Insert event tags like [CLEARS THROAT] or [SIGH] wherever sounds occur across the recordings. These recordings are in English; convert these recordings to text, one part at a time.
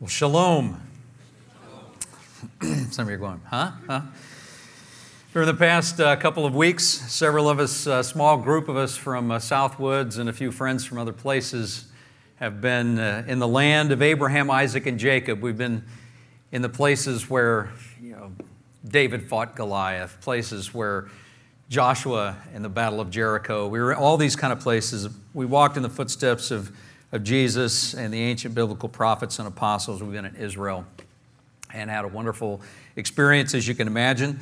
Well, shalom. [CLEARS THROAT] Some of you are going, huh? Huh? During the past uh, couple of weeks, several of us, a uh, small group of us from uh, Southwoods and a few friends from other places, have been uh, in the land of Abraham, Isaac, and Jacob. We've been in the places where you know, David fought Goliath, places where Joshua in the Battle of Jericho. We were all these kind of places. We walked in the footsteps of, of Jesus and the ancient biblical prophets and apostles. We've been in Israel and had a wonderful experience, as you can imagine.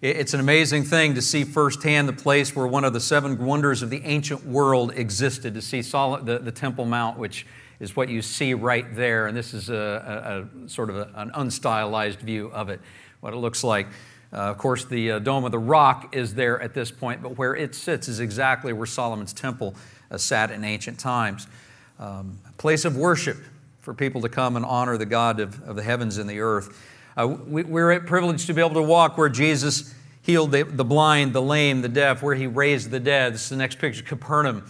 It's an amazing thing to see firsthand the place where one of the seven wonders of the ancient world existed, to see the, the Temple Mount, which is what you see right there. And this is a, a, a sort of a, an unstylized view of it, what it looks like. Uh, of course, the uh, Dome of the Rock is there at this point, but where it sits is exactly where Solomon's temple uh, sat in ancient times. Um, place of worship for people to come and honor the God of, of the heavens and the earth. Uh, we, we're privileged to be able to walk where Jesus healed the, the, blind, the lame, the deaf, where he raised the dead. This is the next picture, Capernaum,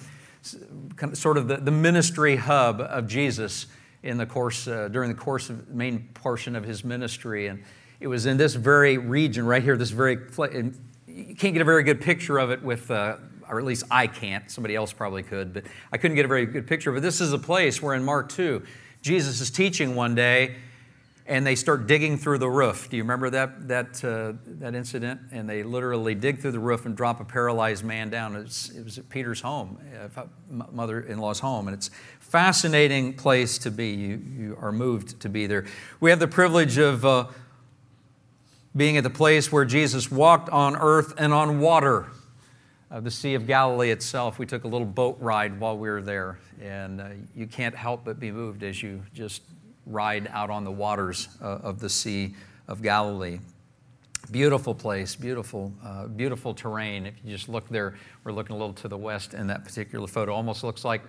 sort of the, the ministry hub of Jesus in the course, uh, during the course of main portion of his ministry. And it was in this very region right here, this very, you can't get a very good picture of it with, uh, or at least I can't, somebody else probably could, but I couldn't get a very good picture. But this is a place where in Mark 2, Jesus is teaching one day and they start digging through the roof. Do you remember that, that, uh, that incident? And they literally dig through the roof and drop a paralyzed man down. It was, it was at Peter's home, mother in law's home. And it's a fascinating place to be. You, you are moved to be there. We have the privilege of uh, being at the place where Jesus walked on earth and on water. Uh, the Sea of Galilee itself. We took a little boat ride while we were there, and uh, you can't help but be moved as you just ride out on the waters uh, of the Sea of Galilee. Beautiful place, beautiful, uh, beautiful terrain. If you just look there, we're looking a little to the west in that particular photo. Almost looks like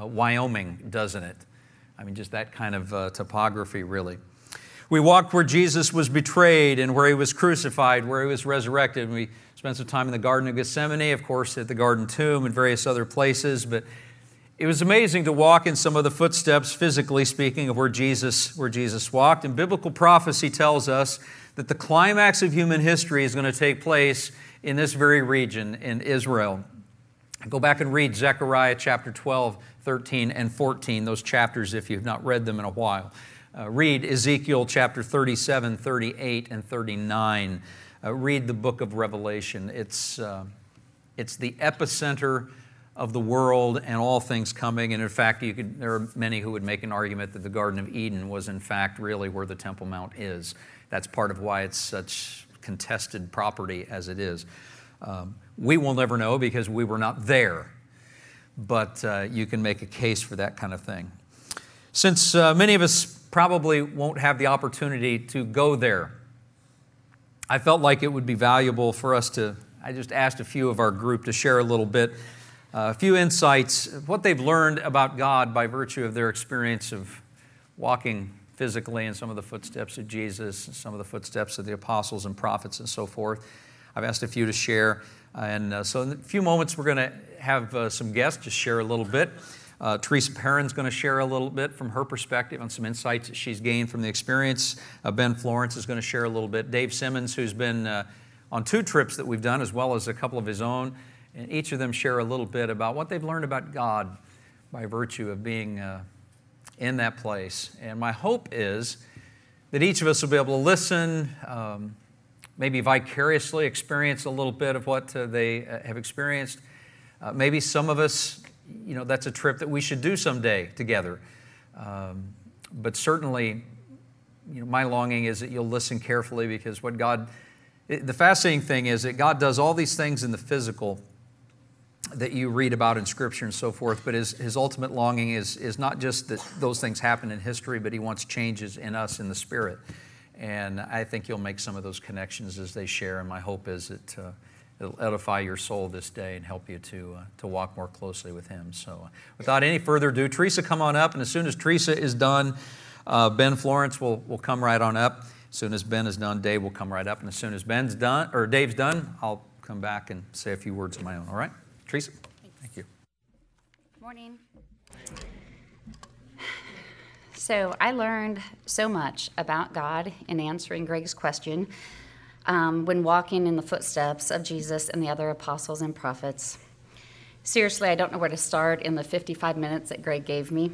uh, Wyoming, doesn't it? I mean, just that kind of uh, topography, really. We walked where Jesus was betrayed and where he was crucified, where he was resurrected. And we spent some time in the Garden of Gethsemane, of course, at the Garden Tomb and various other places. But it was amazing to walk in some of the footsteps, physically speaking, of where Jesus, where Jesus walked. And biblical prophecy tells us that the climax of human history is going to take place in this very region in Israel. Go back and read Zechariah chapter 12, 13, and 14, those chapters if you've not read them in a while. Uh, read Ezekiel chapter 37, 38, and 39. Uh, read the book of Revelation. It's, uh, it's the epicenter of the world and all things coming. And in fact, you could, there are many who would make an argument that the Garden of Eden was, in fact, really where the Temple Mount is. That's part of why it's such contested property as it is. Um, we will never know because we were not there, but uh, you can make a case for that kind of thing. Since uh, many of us probably won't have the opportunity to go there. I felt like it would be valuable for us to, I just asked a few of our group to share a little bit, uh, a few insights, what they've learned about God by virtue of their experience of walking physically in some of the footsteps of Jesus, and some of the footsteps of the apostles and prophets and so forth. I've asked a few to share. And uh, so in a few moments, we're going to have uh, some guests just share a little bit. Uh, Teresa Perrin's going to share a little bit from her perspective on some insights that she's gained from the experience. Uh, ben Florence is going to share a little bit. Dave Simmons, who's been uh, on two trips that we've done, as well as a couple of his own, and each of them share a little bit about what they've learned about God by virtue of being uh, in that place. And my hope is that each of us will be able to listen, um, maybe vicariously experience a little bit of what uh, they uh, have experienced. maybe some of us you know, that's a trip that we should do someday together. Um, but certainly, you know, my longing is that you'll listen carefully because what God, it, the fascinating thing is that God does all these things in the physical that you read about in Scripture and so forth, but his, his ultimate longing is, is not just that those things happen in history, but he wants changes in us in the spirit. And I think you'll make some of those connections as they share, and my hope is that. Uh, it'll edify your soul this day and help you to, uh, to walk more closely with Him. So, uh, without any further ado, Teresa, come on up. And as soon as Teresa is done, uh, Ben Florence will, will come right on up. As soon as Ben is done, Dave will come right up. And as soon as Ben's done, or Dave's done, I'll come back and say a few words of my own. All right? Teresa? Thanks. Thank you. Morning. So I learned so much about God in answering Greg's question um, when walking in the footsteps of Jesus and the other apostles and prophets. Seriously, I don't know where to start in the 55 minutes that Greg gave me.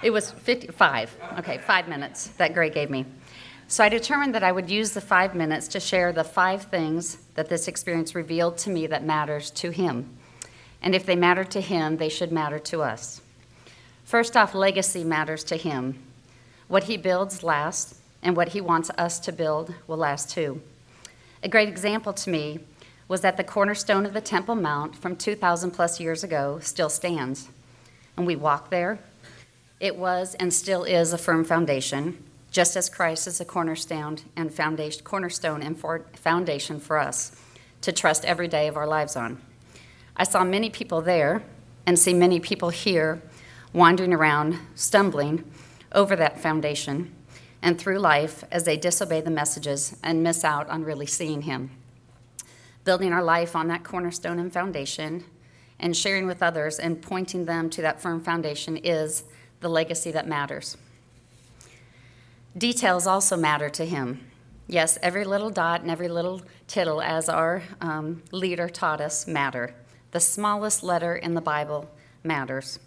it was 55, okay, five minutes that Greg gave me. So I determined that I would use the five minutes to share the five things that this experience revealed to me that matters to him. And if they matter to him, they should matter to us. First off, legacy matters to him. What he builds lasts, and what he wants us to build will last too. A great example to me was that the cornerstone of the Temple Mount from 2,000 plus years ago still stands. And we walk there. It was and still is a firm foundation, just as Christ is a cornerstone and foundation, cornerstone and foundation for us to trust every day of our lives on. I saw many people there and see many people here wandering around, stumbling over that foundation and through life as they disobey the messages and miss out on really seeing Him. Building our life on that cornerstone and foundation and sharing with others and pointing them to that firm foundation is the legacy that matters. Details also matter to Him. Yes, every little dot and every little tittle, as our um, leader taught us, matter. The smallest letter in the Bible matters.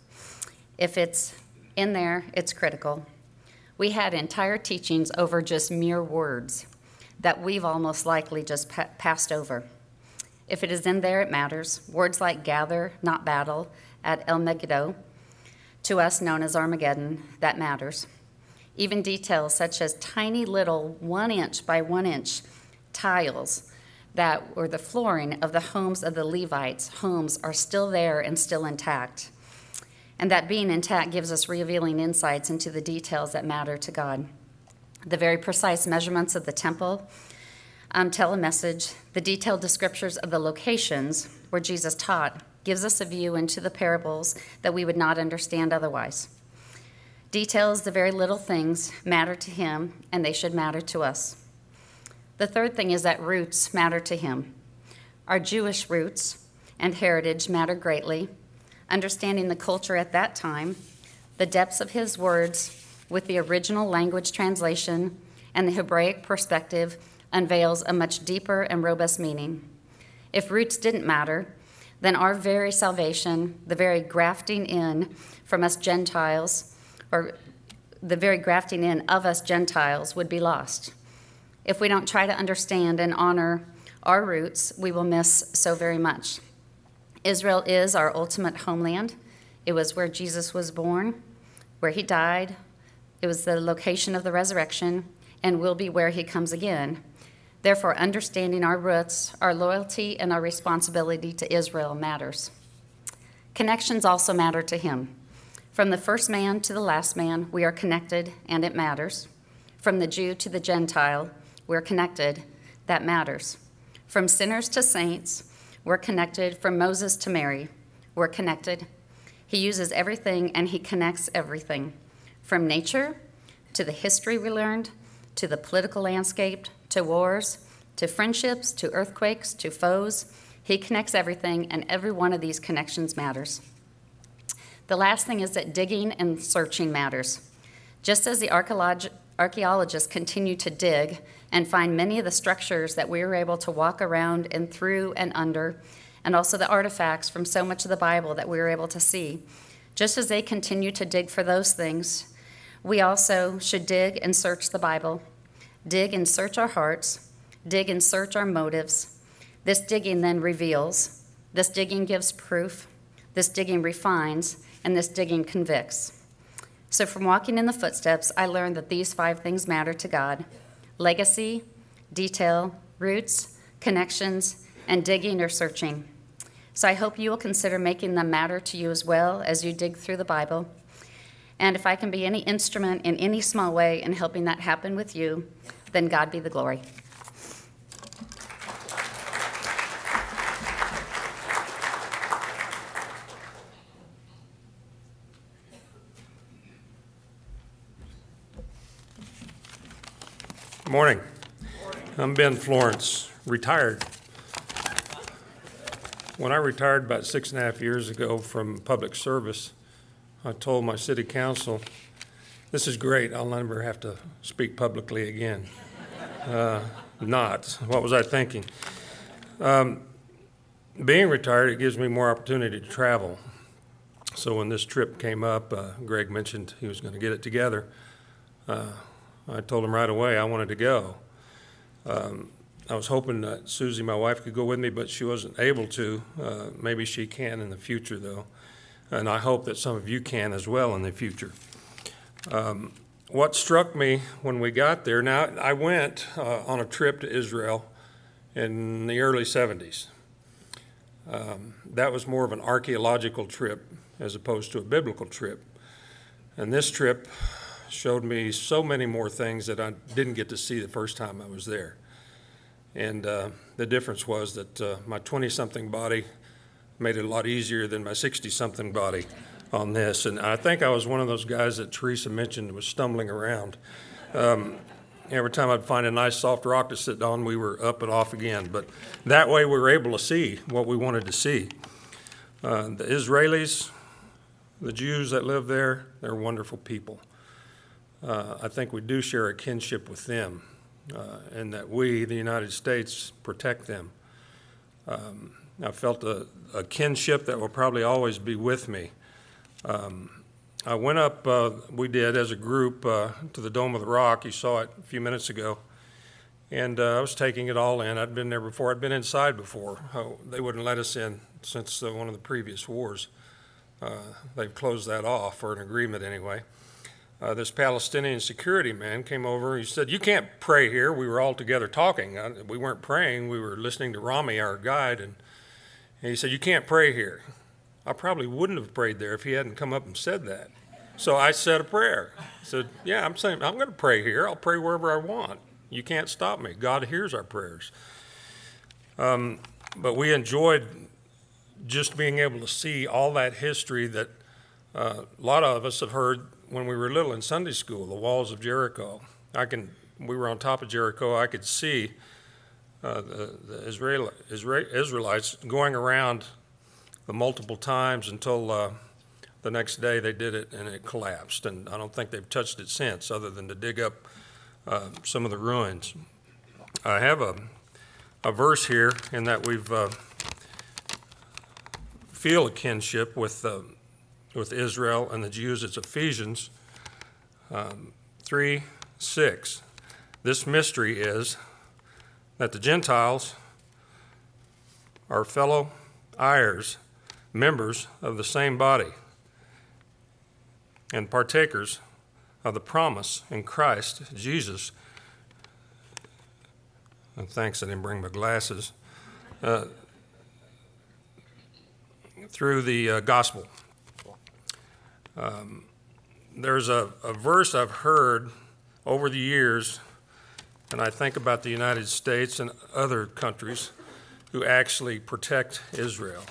If it's in there, it's critical. We had entire teachings over just mere words that we've almost likely just pa- passed over. If it is in there, it matters. Words like gather, not battle, at Tel Megiddo, to us known as Armageddon, that matters. Even details such as tiny little one inch by one inch tiles that were the flooring of the homes of the Levites' homes are still there and still intact. And that being intact gives us revealing insights into the details that matter to God. The very precise measurements of the temple um, tell a message. The detailed descriptors of the locations where Jesus taught gives us a view into the parables that we would not understand otherwise. Details, the very little things, matter to him, and they should matter to us. The third thing is that roots matter to him. Our Jewish roots and heritage matter greatly, understanding the culture at that time, the depths of his words with the original language translation and the Hebraic perspective unveils a much deeper and robust meaning. If roots didn't matter, then our very salvation, the very grafting in from us Gentiles, or the very grafting in of us Gentiles, would be lost. If we don't try to understand and honor our roots, we will miss so very much. Israel is our ultimate homeland. It was where Jesus was born, where he died. It was the location of the resurrection, and will be where he comes again. Therefore, understanding our roots, our loyalty, and our responsibility to Israel matters. Connections also matter to him. From the first man to the last man, we are connected, and it matters. From the Jew to the Gentile, we're connected, that matters. From sinners to saints, we're connected from Moses to Mary. We're connected. He uses everything and he connects everything from nature to the history we learned, to the political landscape, to wars, to friendships, to earthquakes, to foes. He connects everything, and every one of these connections matters. The last thing is that digging and searching matters. Just as the archaeologists continue to dig and find many of the structures that we were able to walk around and through and under, and also the artifacts from so much of the Bible that we were able to see. Just as they continue to dig for those things, we also should dig and search the Bible, dig and search our hearts, dig and search our motives. This digging then reveals, this digging gives proof, this digging refines, and this digging convicts. So, from walking in the footsteps, I learned that these five things matter to God legacy, detail, roots, connections, and digging or searching. So I hope you will consider making them matter to you as well as you dig through the Bible. And if I can be any instrument in any small way in helping that happen with you, then God be the glory. Morning. I'm Ben Florence, retired. When I retired about six and a half years ago from public service, I told my city council, this is great, I'll never have to speak publicly again. Uh, Not, what was I thinking? Um, Being retired, it gives me more opportunity to travel. So when this trip came up, uh, Greg mentioned he was going to get it together. Uh, I told him right away I wanted to go. Um, I was hoping that Susie, my wife, could go with me, but she wasn't able to. Uh, Maybe she can in the future, though. And I hope that some of you can as well in the future. Um, What struck me when we got there, now, I went uh, on a trip to Israel in the early 70s. Um, That was more of an archaeological trip as opposed to a biblical trip. And this trip showed me so many more things that I didn't get to see the first time I was there. And uh, the difference was that uh, my 20 something body made it a lot easier than my 60 something body on this. And I think I was one of those guys that Teresa mentioned was stumbling around. Um, every time I'd find a nice soft rock to sit on, we were up and off again. But that way we were able to see what we wanted to see. Uh, the Israelis, the Jews that live there, they're wonderful people. Uh, I think we do share a kinship with them, uh, and that we, the United States, protect them. Um, I felt a, a kinship that will probably always be with me. Um, I went up, uh, we did as a group, uh, to the Dome of the Rock. You saw it a few minutes ago. And uh, I was taking it all in. I'd been there before. I'd been inside before. Oh, they wouldn't let us in since uh, one of the previous wars. They've closed that off, or an agreement anyway. Uh, this Palestinian security man came over. He said, You can't pray here. We were all together talking. Uh, we weren't praying. We were listening to Rami, our guide. And, and he said, You can't pray here. I probably wouldn't have prayed there if he hadn't come up and said that. So I said a prayer. I said, Yeah, I'm saying, I'm going to pray here. I'll pray wherever I want. You can't stop me. God hears our prayers. Um, but we enjoyed just being able to see all that history that uh, a lot of us have heard when we were little in Sunday school, the walls of Jericho. I can, we were on top of Jericho. I could see uh, the, the Israel, Isra- Israelites going around the multiple times until uh, the next day they did it and it collapsed. And I don't think they've touched it since, other than to dig up uh, some of the ruins. I have a, a verse here in that we've uh, feel a kinship with uh, with Israel and the Jews. It's Ephesians um, 3 6. This mystery is that the Gentiles are fellow heirs, members of the same body, and partakers of the promise in Christ Jesus. And thanks, I didn't bring my glasses. Uh, through the uh, gospel. Um, there's a, a verse I've heard over the years, and I think about the United States and other countries who actually protect Israel.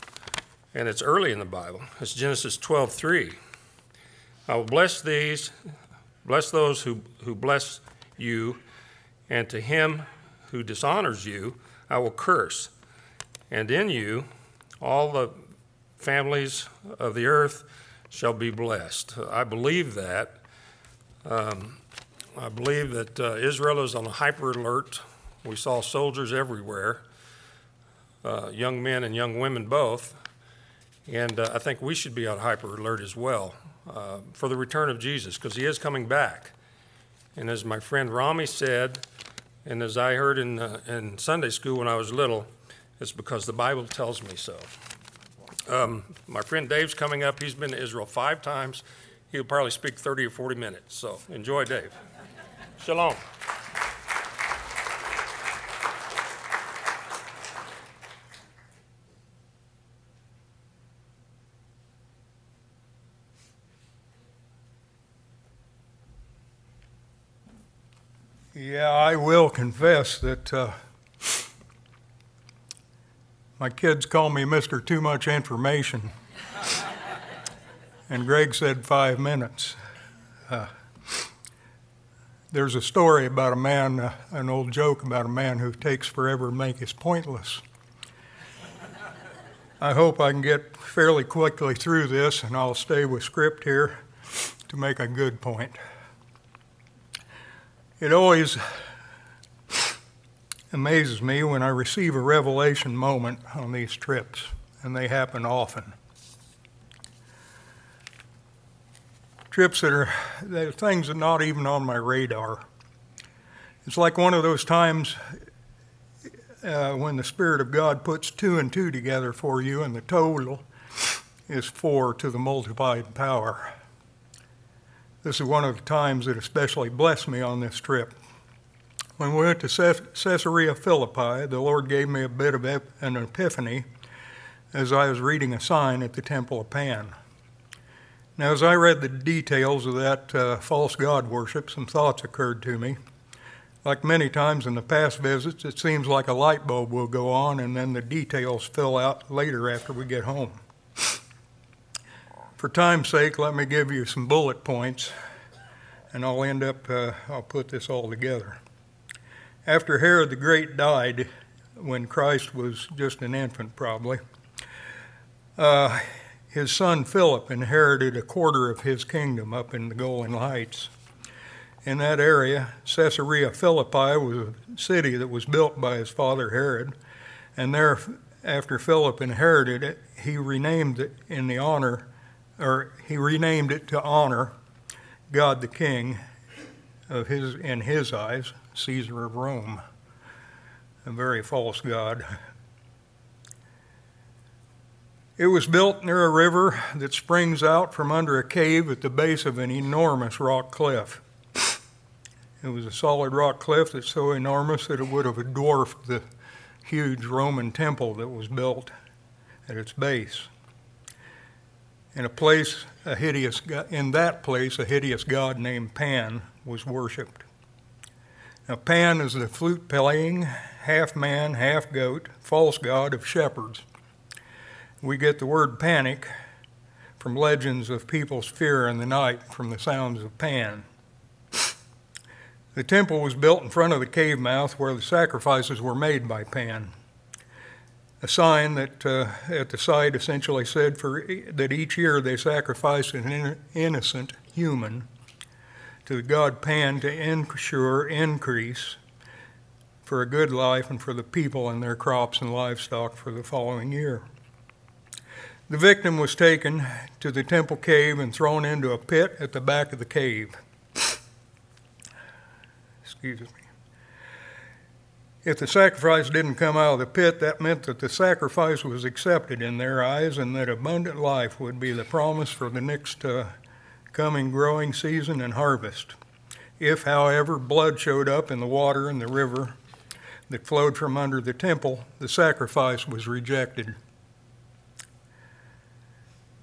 And it's early in the Bible. It's Genesis 12:3. I will bless these, bless those who, who bless you, and to him who dishonors you, I will curse. And in you, all the families of the earth shall be blessed. I believe that. Um, I believe that uh, Israel is on a hyper alert. We saw soldiers everywhere, uh, young men and young women both. And uh, I think we should be on hyper alert as well uh, for the return of Jesus because he is coming back. And as my friend Rami said, and as I heard in, uh, in Sunday school when I was little, it's because the Bible tells me so. Um, my friend Dave's coming up. He's been to Israel five times. He'll probably speak 30 or 40 minutes. So enjoy, Dave. Shalom. Yeah, I will confess that uh, my kids call me Mr. Too Much Information. and Greg said five minutes. Uh, there's a story about a man, uh, an old joke about a man who takes forever to make his pointless. I hope I can get fairly quickly through this, and I'll stay with script here to make a good point. It always amazes me when I receive a revelation moment on these trips, and they happen often. Trips that are, that are things that are not even on my radar. It's like one of those times uh, when the Spirit of God puts two and two together for you, and the total is four to the multiplied power. This is one of the times that especially blessed me on this trip. When we went to Caesarea Philippi, the Lord gave me a bit of an epiphany as I was reading a sign at the Temple of Pan. Now, as I read the details of that uh, false god worship, some thoughts occurred to me. Like many times in the past visits, it seems like a light bulb will go on and then the details fill out later after we get home. For time's sake, let me give you some bullet points and I'll end up, uh, I'll put this all together. After Herod the Great died, when Christ was just an infant, probably, uh, his son Philip inherited a quarter of his kingdom up in the Golan Heights in that area. Caesarea Philippi was a city that was built by his father Herod, and there, after Philip inherited it, he renamed it in the honor, or he renamed it to honor God the King of his, in his eyes, Caesar of Rome, a very false god. It was built near a river that springs out from under a cave at the base of an enormous rock cliff. It was a solid rock cliff that's so enormous that it would have dwarfed the huge Roman temple that was built at its base. In a place, a hideous, in that place, a hideous god named Pan was worshipped. Now, Pan is the flute playing, half man, half goat, false god of shepherds. We get the word panic from legends of people's fear in the night from the sounds of Pan. The temple was built in front of the cave mouth where the sacrifices were made by Pan. A sign that uh, at the site essentially said for, that each year they sacrificed an innocent human to the god Pan to ensure increase for a good life and for the people and their crops and livestock for the following year. The victim was taken to the temple cave and thrown into a pit at the back of the cave excuse me. If the sacrifice didn't come out of the pit, that meant that the sacrifice was accepted in their eyes and that abundant life would be the promise for the next uh, coming growing season and harvest. If, however, blood showed up in the water in the river that flowed from under the temple, the sacrifice was rejected.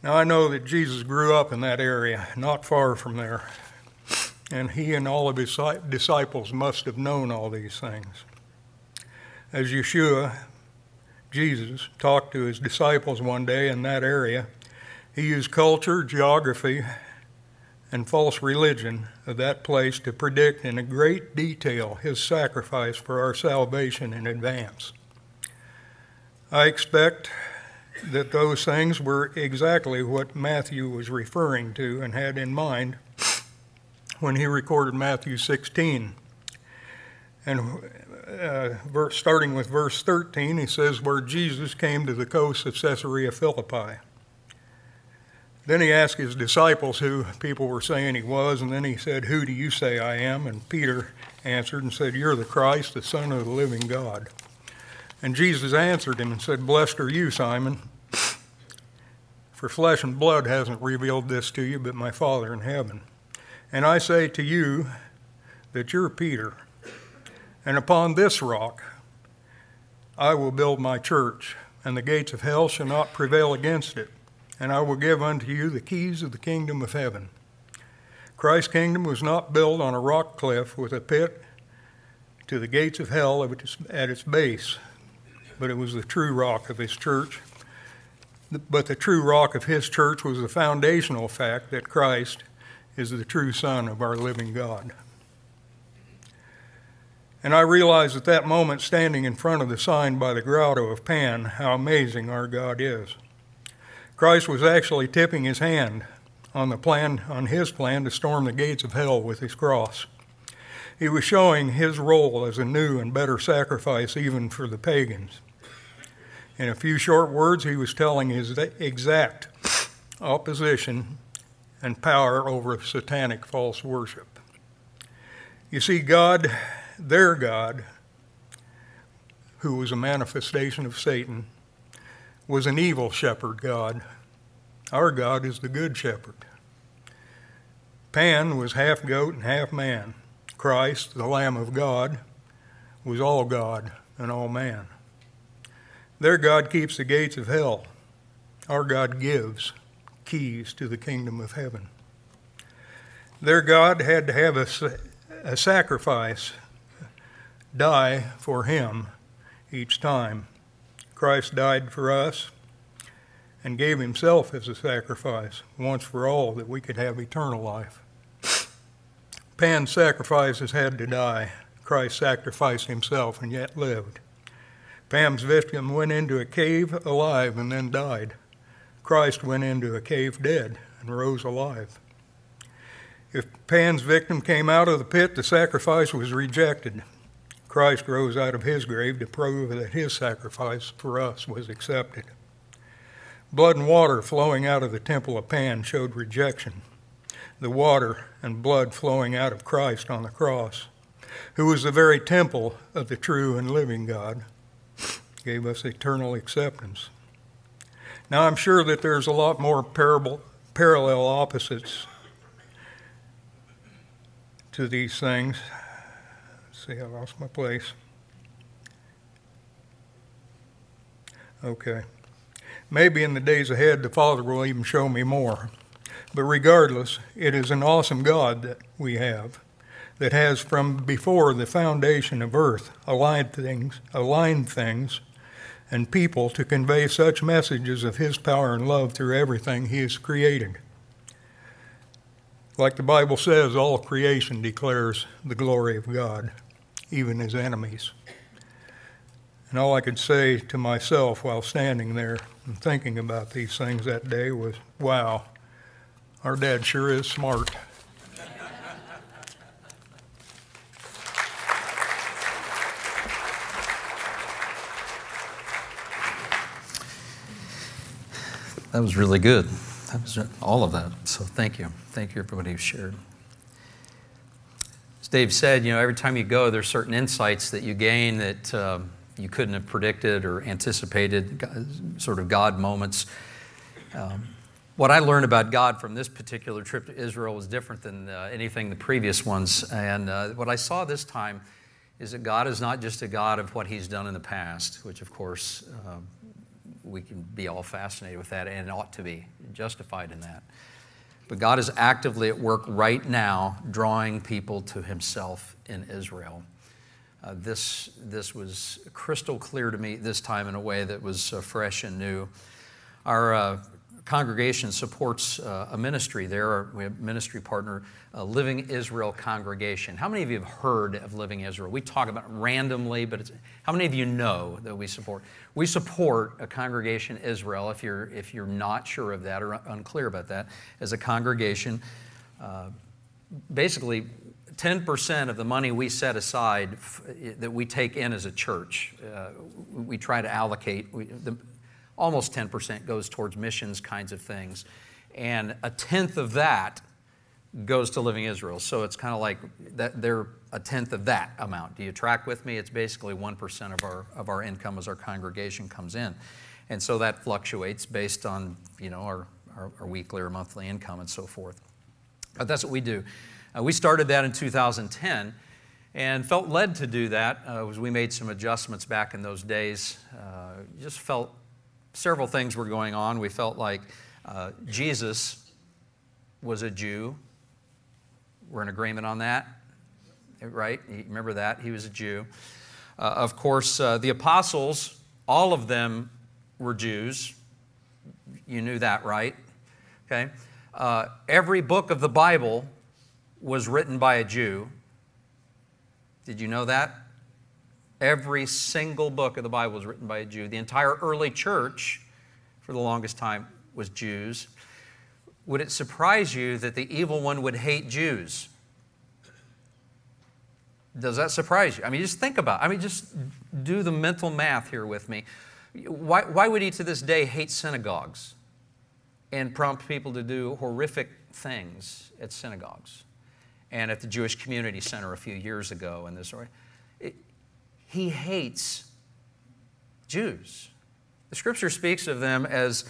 Now, I know that Jesus grew up in that area, not far from there and he and all of his disciples must have known all these things. As Yeshua, Jesus, talked to his disciples one day in that area, he used culture, geography, and false religion of that place to predict in a great detail his sacrifice for our salvation in advance. I expect that those things were exactly what Matthew was referring to and had in mind when he recorded Matthew 16. And uh, verse, starting with verse 13, he says, Where Jesus came to the coast of Caesarea Philippi. Then he asked his disciples who people were saying he was, and then he said, Who do you say I am? And Peter answered and said, You're the Christ, the Son of the living God. And Jesus answered him and said, Blessed are you, Simon, for flesh and blood hasn't revealed this to you, but my Father in heaven. And I say to you that you're Peter, and upon this rock I will build my church, and the gates of hell shall not prevail against it. And I will give unto you the keys of the kingdom of heaven. Christ's kingdom was not built on a rock cliff with a pit to the gates of hell at its base, but it was the true rock of his church. But the true rock of his church was the foundational fact that Christ is the true Son of our living God. And I realized at that moment, standing in front of the sign by the grotto of Pan, how amazing our God is. Christ was actually tipping his hand on the plan on his plan to storm the gates of hell with his cross. He was showing his role as a new and better sacrifice even for the pagans. In a few short words, he was telling his exact opposition and power over satanic false worship. You see, God, their God, who was a manifestation of Satan, was an evil shepherd God. Our God is the good shepherd. Pan was half goat and half man. Christ, the Lamb of God, was all God and all man. Their God keeps the gates of hell. Our God gives keys to the kingdom of heaven. Their God had to have a, a sacrifice die for him each time. Christ died for us and gave himself as a sacrifice once for all that we could have eternal life. Pan's sacrifices had to die. Christ sacrificed himself and yet lived. Pan's victim went into a cave alive and then died. Christ went into a cave dead and rose alive. If Pan's victim came out of the pit, the sacrifice was rejected. Christ rose out of his grave to prove that his sacrifice for us was accepted. Blood and water flowing out of the temple of Pan showed rejection the water and blood flowing out of Christ on the cross, who was the very temple of the true and living God, gave us eternal acceptance. Now, I'm sure that there's a lot more parable, parallel opposites to these things. See, I lost my place. Okay. Maybe in the days ahead, the Father will even show me more. But regardless, it is an awesome God that we have that has from before the foundation of earth aligned things, aligned things and people to convey such messages of his power and love through everything he has created. Like the Bible says, all creation declares the glory of God, even his enemies. And all I could say to myself while standing there and thinking about these things that day was, wow, our dad sure is smart. That was really good. That was all of that. So thank you. Thank you, everybody who shared. As Dave said, you know, every time you go, there's certain insights that you gain that uh, you couldn't have predicted or anticipated, sort of God moments. Um, what I learned about God from this particular trip to Israel was different than uh, anything the previous ones. And uh, what I saw this time is that God is not just a God of what He's done in the past, which, of course, uh, we can be all fascinated with that and ought to be justified in that. But God is actively at work right now, drawing people to Himself in Israel. Uh, this, this was crystal clear to me this time in a way that was uh, fresh and new. Our uh, congregation supports uh, a ministry there. We have a ministry partner, uh, Living Israel Congregation. How many of you have heard of Living Israel? We talk about it randomly, but how many of you know that we support? We support a congregation Israel. If you're if you're not sure of that or unclear about that, as a congregation, uh, basically. 10% of the money we set aside f- that we take in as a church, uh, we try to allocate. We, the, almost 10% goes towards missions kinds of things. And a tenth of that goes to Living Israel. So it's kind of like that they're a tenth of that amount. Do you track with me? It's basically 1% of our, of our income as our congregation comes in. And so that fluctuates based on, you know, our, our, our weekly or monthly income and so forth. But that's what we do. Uh, we started that in 2010 and felt led to do that uh, as we made some adjustments back in those days. Uh, just felt several things were going on. We felt like uh, Jesus was a Jew. We're in agreement on that, right? Remember that? He was a Jew. Uh, of course, uh, the apostles, all of them were Jews. You knew that, right? Okay. Uh, every book of the Bible was written by a Jew. Did you know that? Every single book of the Bible was written by a Jew. The entire early church, for the longest time, was Jews. Would it surprise you that the evil one would hate Jews? Does that surprise you? I mean, just think about it. I mean, just do the mental math here with me. Why, why would he to this day hate synagogues and prompt people to do horrific things at synagogues and at the Jewish Community Center a few years ago and this story? He hates Jews. The scripture speaks of them as,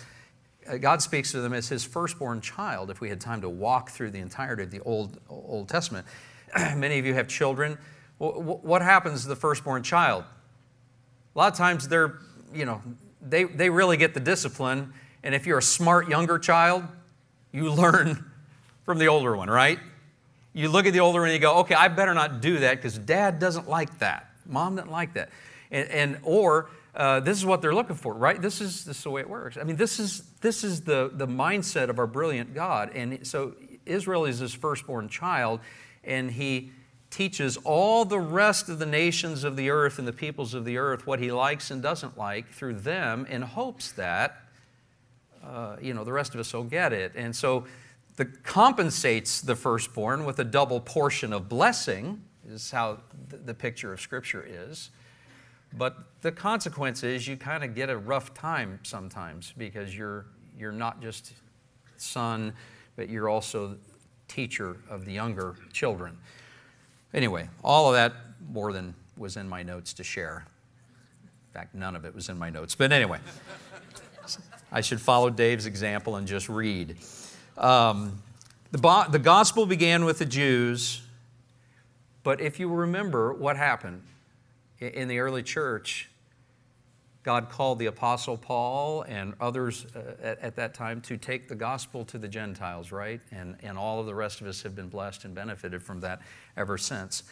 uh, God speaks of them as his firstborn child, if we had time to walk through the entirety of the Old, Old Testament. [CLEARS THROAT] Many of you have children. What happens to the firstborn child? A lot of times they're, you know, they, they really get the discipline. And if you're a smart younger child, you [LAUGHS] learn from the older one, right? You look at the older one and you go, okay, I better not do that because dad doesn't like that. Mom doesn't like that. And, and or uh, this is what they're looking for, right? This is, this is the way it works. I mean, this is, this is the, the mindset of our brilliant God. And so Israel is his firstborn child, and he teaches all the rest of the nations of the earth and the peoples of the earth what he likes and doesn't like through them in hopes that uh, you know the rest of us will get it and so the compensates the firstborn with a double portion of blessing is how the picture of scripture is but the consequence is you kind of get a rough time sometimes because you're you're not just son but you're also teacher of the younger children Anyway, all of that more than was in my notes to share. In fact, none of it was in my notes. But anyway, I should follow Dave's example and just read. Um, the, the gospel began with the Jews, but if you remember what happened in the early church, God called the Apostle Paul and others uh, at, at, that time to take the gospel to the Gentiles, right? And, and all of the rest of us have been blessed and benefited from that ever since.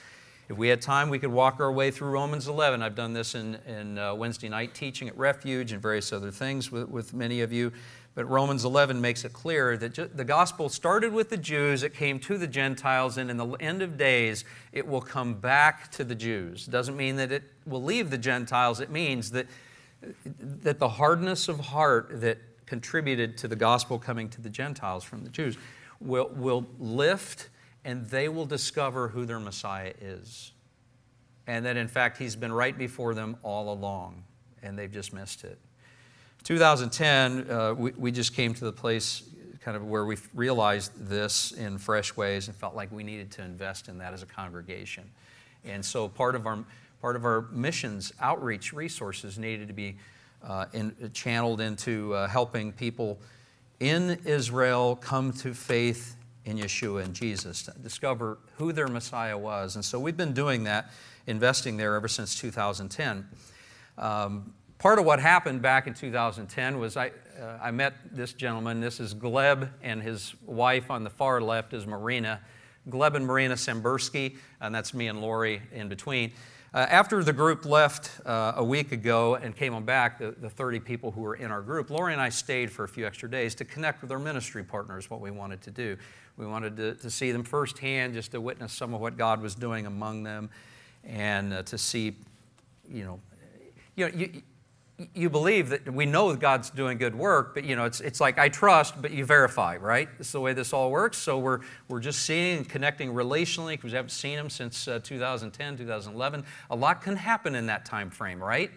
If we had time, we could walk our way through Romans 11. I've done this in, in uh, Wednesday night teaching at Refuge and various other things with, with many of you. But Romans 11 makes it clear that the gospel started with the Jews, it came to the Gentiles, and in the end of days, it will come back to the Jews. Doesn't mean that it will leave the Gentiles, it means that that the hardness of heart that contributed to the gospel coming to the Gentiles from the Jews will, will lift and they will discover who their Messiah is. And that in fact, he's been right before them all along, and they've just missed it. 2010, uh, we, we just came to the place kind of where we realized this in fresh ways and felt like we needed to invest in that as a congregation. And so part of our part of our missions outreach resources needed to be uh, in, channeled into uh, helping people in Israel come to faith in Yeshua and Jesus, to discover who their Messiah was. And so we've been doing that, investing there ever since 2010. Um, part of what happened back in 2010 was I, uh, I met this gentleman. This is Gleb, and his wife on the far left is Marina. Gleb and Marina Sambursky, and that's me and Lori in between. Uh, after the group left uh, a week ago and came on back, the, the 30 people who were in our group, Lori and I stayed for a few extra days to connect with our ministry partners, what we wanted to do. We wanted to, to see them firsthand, just to witness some of what God was doing among them, and uh, to see, you know, you know, you, you believe that we know God's doing good work, but you know, it's, it's like I trust, but you verify, right? Is the way this all works. So we're, we're just seeing and connecting relationally because we haven't seen Him since uh, 2010, 2011. A lot can happen in that time frame, right?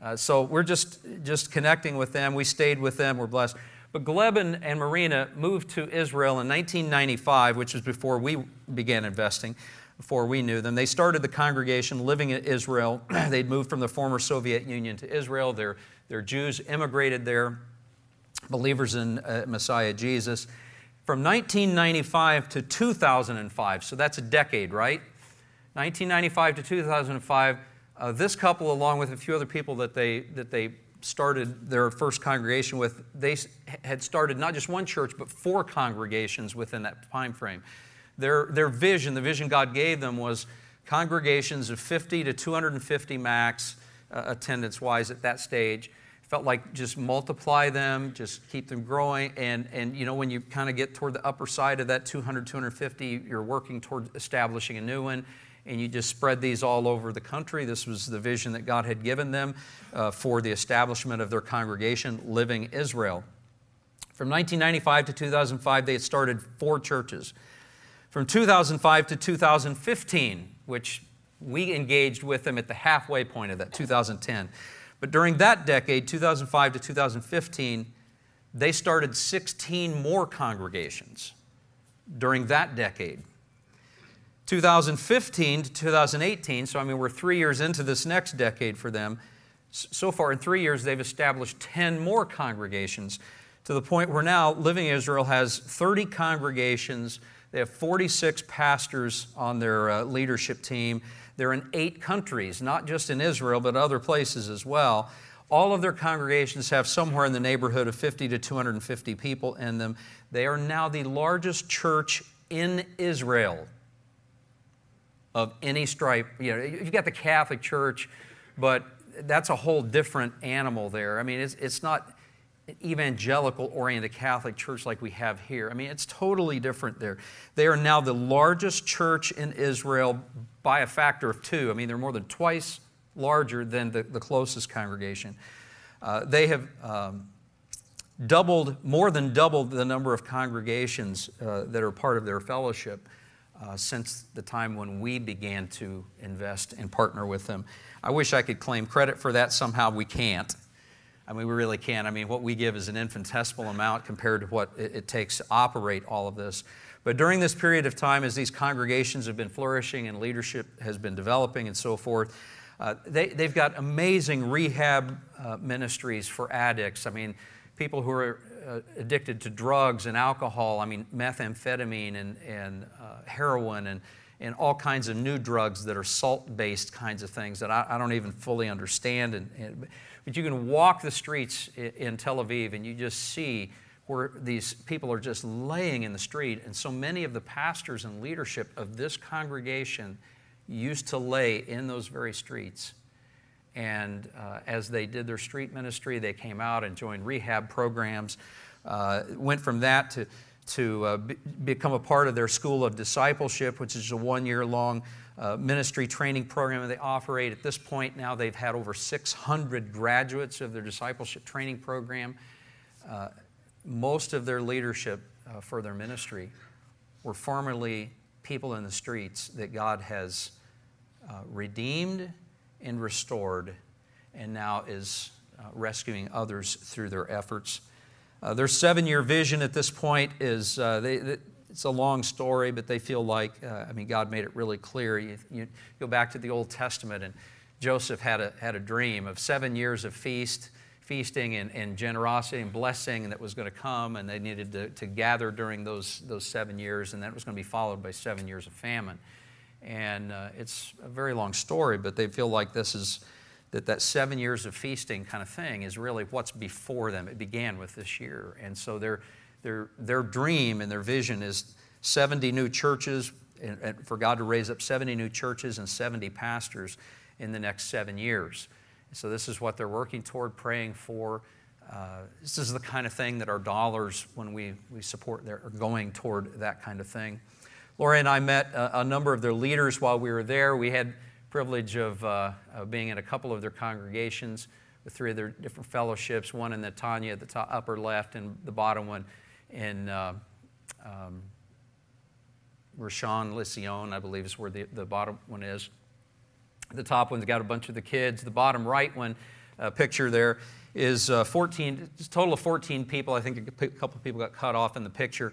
Uh, so we're just, just connecting with them. We stayed with them. We're blessed. But Gleb and, and Marina moved to Israel in 1995, which was before we began investing before we knew them. They started the congregation living in Israel. [CLEARS THROAT] They'd moved from the former Soviet Union to Israel. They're, Jews, immigrated there, believers in uh, Messiah Jesus. From 1995 to 2005, so that's a decade, right? 1995 to 2005, uh, this couple, along with a few other people that they, that they started their first congregation with, they had started not just one church, but four congregations within that time frame. Their, their vision, the vision God gave them, was congregations of 50 to 250 max uh, attendance wise at that stage. Felt like just multiply them, just keep them growing. And, and you know, when you kind of get toward the upper side of that 200, 250, you're working toward establishing a new one. and you just spread these all over the country. This was the vision that God had given them uh, for the establishment of their congregation, Living Israel. From 1995 to 2005, they had started four churches. From 2005 to 2015, which we engaged with them at the halfway point of that, 2010. But during that decade, 2005 to 2015, they started 16 more congregations during that decade. 2015 to 2018, so I mean, we're three years into this next decade for them. So far, in three years, they've established 10 more congregations to the point where now Living Israel has 30 congregations. They have 46 pastors on their uh, leadership team. They're in eight countries, not just in Israel, but other places as well. All of their congregations have somewhere in the neighborhood of 50 to 250 people in them. They are now the largest church in Israel of any stripe. You know, you've got the Catholic Church, but that's a whole different animal there. I mean, it's, it's not evangelical oriented Catholic church like we have here. I mean, it's totally different there. They are now the largest church in Israel by a factor of two. I mean, they're more than twice larger than the, the closest congregation. Uh, they have um, doubled, more than doubled the number of congregations uh, that are part of their fellowship uh, since the time when we began to invest and partner with them. I wish I could claim credit for that. Somehow we can't. I mean, we really can't. I mean, what we give is an infinitesimal amount compared to what it, takes to operate all of this. But during this period of time, as these congregations have been flourishing and leadership has been developing and so forth, uh, they, they've got amazing rehab uh, ministries for addicts. I mean, people who are uh, addicted to drugs and alcohol, I mean, methamphetamine and, and uh, heroin and, and all kinds of new drugs that are salt based kinds of things that I, I don't even fully understand. And, and, but you can walk the streets in, in Tel Aviv and you just see where these people are just laying in the street. And so many of the pastors and leadership of this congregation used to lay in those very streets. And uh, as they did their street ministry, they came out and joined rehab programs. Uh, went from that to, to uh, be, become a part of their School of Discipleship, which is a one year long uh, ministry training program they operate. At this point, now they've had over 600 graduates of their discipleship training program. Uh, most of their leadership uh, for their ministry were formerly people in the streets that God has redeemed and restored, and now is uh, rescuing others through their efforts. Uh, their seven year vision at this point is uh, they, it's a long story, but they feel like, uh, I mean, God made it really clear. You, you, go back to the Old Testament, and Joseph had a, had a dream of seven years of feast, feasting and, and generosity and blessing that was going to come, and they needed to, to gather during those, those seven years, and that was going to be followed by seven years of famine. And uh, it's a very long story, but they feel like this is that that seven years of feasting kind of thing is really what's before them. It began with this year. And so their, their, their dream and their vision is 70 new churches, and, and for God to raise up 70 new churches and 70 pastors in the next seven years. So this is what they're working toward, praying for. Uh, this is the kind of thing that our dollars, when we, we support, are going toward that kind of thing. Lori and I met a, a, number of their leaders while we were there. We had privilege of, uh, of being in a couple of their congregations with three of their different fellowships, one in Netanya at the top, upper left and the bottom one in uh, um, Rishon LeZion, I believe is where the, the bottom one is. The top one's got a bunch of the kids. The bottom right one uh, picture there is uh, 14, total of 14 people. I think a couple of people got cut off in the picture.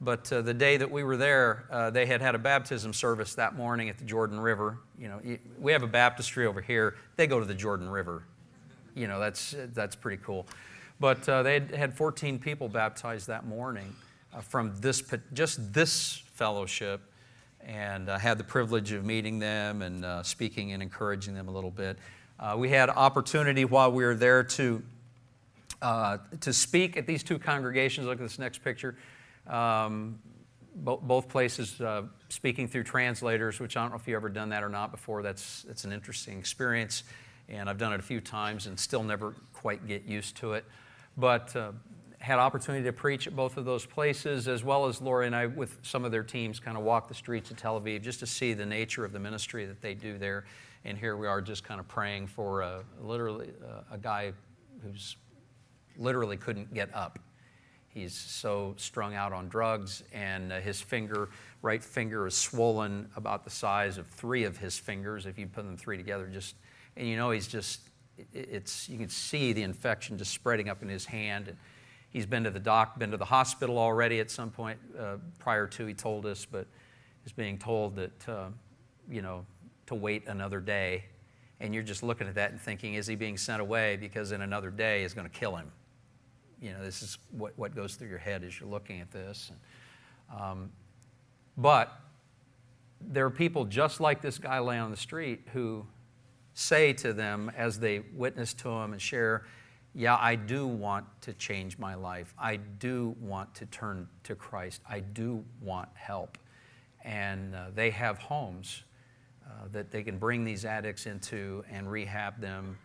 But uh, the day that we were there, uh, they had had a baptism service that morning at the Jordan River. You know, we have a baptistry over here. They go to the Jordan River. You know, that's, that's pretty cool. But uh, they had, had 14 people baptized that morning uh, from this, just this fellowship. And I had the privilege of meeting them and uh, speaking and encouraging them a little bit. Uh, we had opportunity while we were there to, to speak at these two congregations. Look at this next picture. Um, bo- both places uh, speaking through translators, which I don't know if you've ever done that or not before. That's, that's an interesting experience. And I've done it a few times and still never quite get used to it. But uh, had opportunity to preach at both of those places, as well as Laura and I, with some of their teams, kind of walk the streets of Tel Aviv just to see the nature of the ministry that they do there. And here we are, just kind of praying for a, literally a, a guy who's literally couldn't get up. He's so strung out on drugs, and uh, his finger, right finger, is swollen about the size of three of his fingers. If you put them three together, just and you know he's just it's you can see the infection just spreading up in his hand. And he's been to the doc, been to the hospital already at some point uh, prior to. He told us, but is being told that uh, you know to wait another day. And you're just looking at that and thinking, is he being sent away because in another day is going to kill him? You know, this is what, what goes through your head as you're looking at this. Um, but there are people just like this guy laying on the street who say to them as they witness to him and share, Yeah, I do want to change my life. I do want to turn to Christ. I do want help. And uh, they have homes uh, that they can bring these addicts into and rehab them.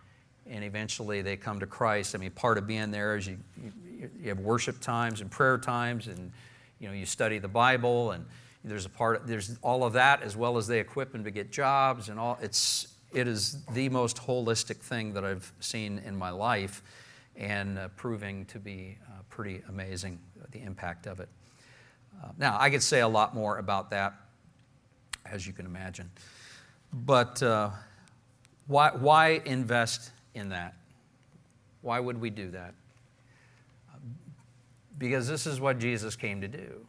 And eventually they come to Christ. I mean, part of being there is you, you, you have worship times and prayer times, and you know you study the Bible, and there's a part. There's all of that as well as they equip them to get jobs and all. It's it is the most holistic thing that I've seen in my life and uh, proving to be uh, pretty amazing, uh, the impact of it. Uh, now, I could say a lot more about that, as you can imagine. But uh, why, why invest in that? Why would we do that? Because this is what Jesus came to do.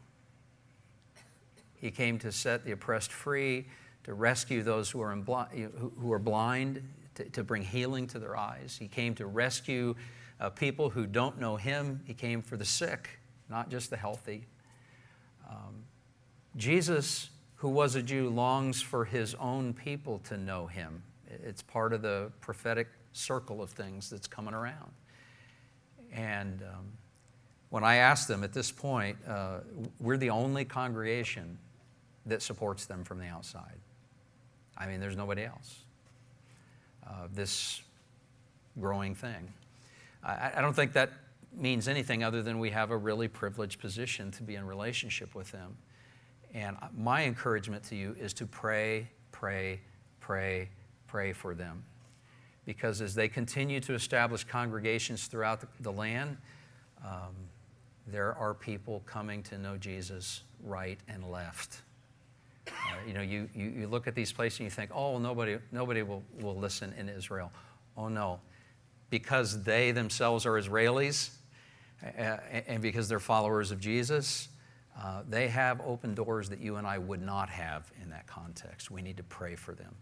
He came to set the oppressed free, to rescue those who are, bli- who are blind, to, to, bring healing to their eyes. He came to rescue uh, people who don't know Him. He came for the sick, not just the healthy. Um, Jesus, who was a Jew, longs for His own people to know Him. It's part of the prophetic circle of things that's coming around. And um, when I asked them at this point, uh, we're the only congregation that supports them from the outside. I mean, there's nobody else. Uh, this growing thing. I, I, don't think that means anything other than we have a really privileged position to be in relationship with them. And my encouragement to you is to pray, pray, pray, pray for them. Because as they continue to establish congregations throughout the, land, um, there are people coming to know Jesus right and left. Uh, you know, you, you, you look at these places and you think, oh, nobody, nobody will, will listen in Israel. Oh, no. Because they themselves are Israelis uh, and because they're followers of Jesus, uh, they have open doors that you and I would not have in that context. We need to pray for them.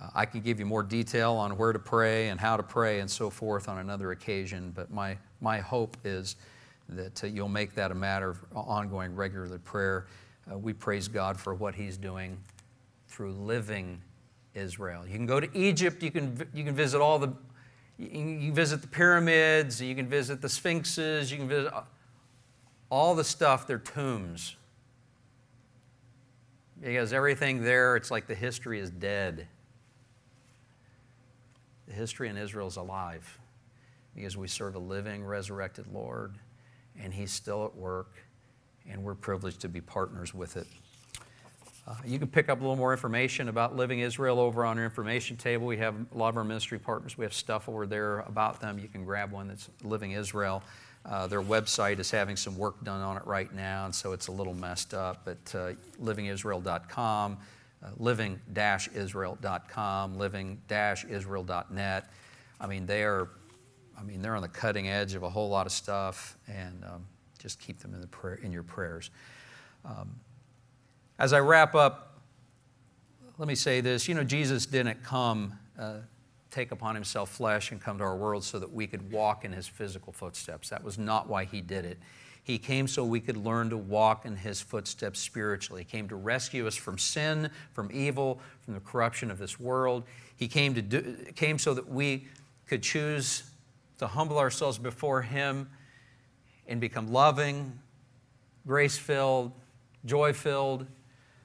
Uh, I can give you more detail on where to pray and how to pray and so forth on another occasion, but my, my hope is that uh, you'll make that a matter of ongoing, regular prayer uh, we praise God for what He's doing through living Israel. You can go to Egypt, you can, you can visit all the, you can visit the pyramids, you can visit the sphinxes, you can visit all the stuff, they're tombs. Because everything there, it's like the history is dead. History in Israel is alive because we serve a living, resurrected Lord, and He's still at work and we're privileged to be partners with it. Uh, you can pick up a little more information about Living Israel over on our information table. We have a lot of our ministry partners. We have stuff over there about them. You can grab one that's Living Israel. Uh, their website is having some work done on it right now, and so it's a little messed up. But uh, livingisrael.com, uh, living-israel.com, living-israel.net. I mean, they are, I mean, they're on the cutting edge of a whole lot of stuff, and um, just keep them in, the prayer, in your prayers. Um, as I wrap up, let me say this. You know, Jesus didn't come, uh, take upon himself flesh and come to our world so that we could walk in his physical footsteps. That was not why he did it. He came so we could learn to walk in his footsteps spiritually. He came to rescue us from sin, from evil, from the corruption of this world. He came, to do, came so that we could choose to humble ourselves before him and become loving, grace filled, joy filled,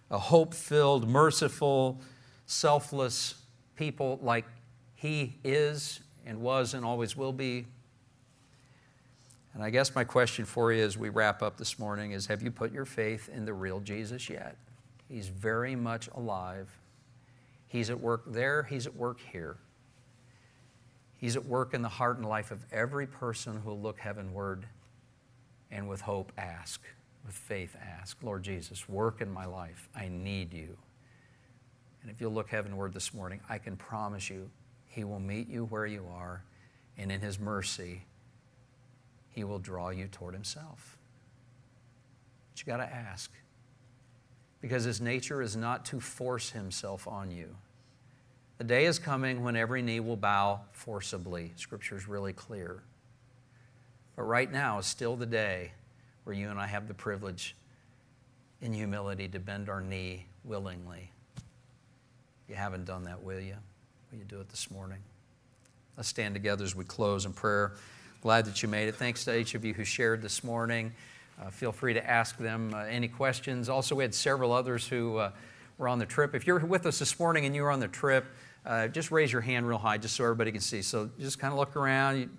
a hope filled, merciful, selfless people like He is and was and always will be. And I guess my question for you as we wrap up this morning is Have you put your faith in the real Jesus yet? He's very much alive. He's at work there, He's at work here. He's at work in the heart and life of every person who will look heavenward and with hope ask, with faith ask, Lord Jesus, work in my life. I need you. And if you'll look heavenward this morning, I can promise you, He will meet you where you are, and in His mercy, He will draw you toward Himself. But you got to ask, because His nature is not to force Himself on you. The day is coming when every knee will bow forcibly. Scripture is really clear. But right now is still the day where you and I have the privilege in humility to bend our knee willingly. You haven't done that, will you? Will you do it this morning? Let's stand together as we close in prayer. Glad that you made it. Thanks to each of you who shared this morning. Uh, feel free to ask them uh, any questions. Also, we had several others who uh, were on the trip. If you're with us this morning and you were on the trip, uh, just raise your hand real high just so everybody can see. So just kind of look around. You,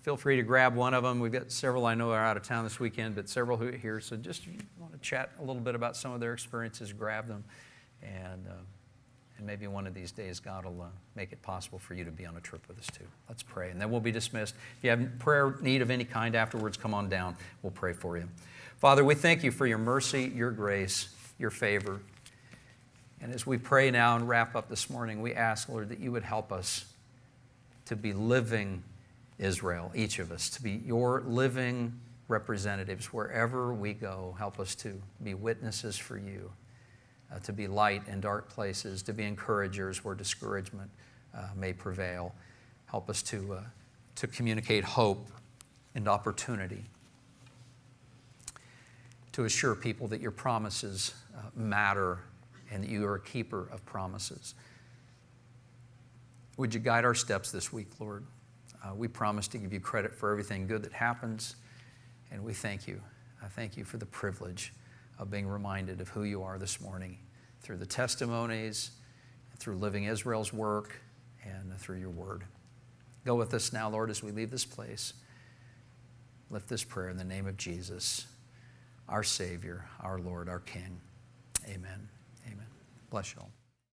feel free to grab one of them. We've got several I know are out of town this weekend, but several who are here. So just want to chat a little bit about some of their experiences, grab them. And, uh, and maybe one of these days God will uh, make it possible for you to be on a trip with us too. Let's pray, and then we'll be dismissed. If you have prayer need of any kind afterwards, come on down. We'll pray for you. Father, we thank you for your mercy, your grace, your favor. And as we pray now and wrap up this morning, we ask, Lord, that you would help us to be living Israel, each of us, to be your living representatives wherever we go. Help us to be witnesses for you, uh, to be light in dark places, to be encouragers where discouragement uh, may prevail. Help us to, uh, to communicate hope and opportunity, to assure people that your promises uh, matter and that you are a keeper of promises. Would you guide our steps this week, Lord? Uh, we promise to give you credit for everything good that happens, and we thank you. I thank you for the privilege of being reminded of who you are this morning through the testimonies, through living Israel's work, and through your word. Go with us now, Lord, as we leave this place. Lift this prayer in the name of Jesus, our Savior, our Lord, our King. Amen. Amen. Bless you all.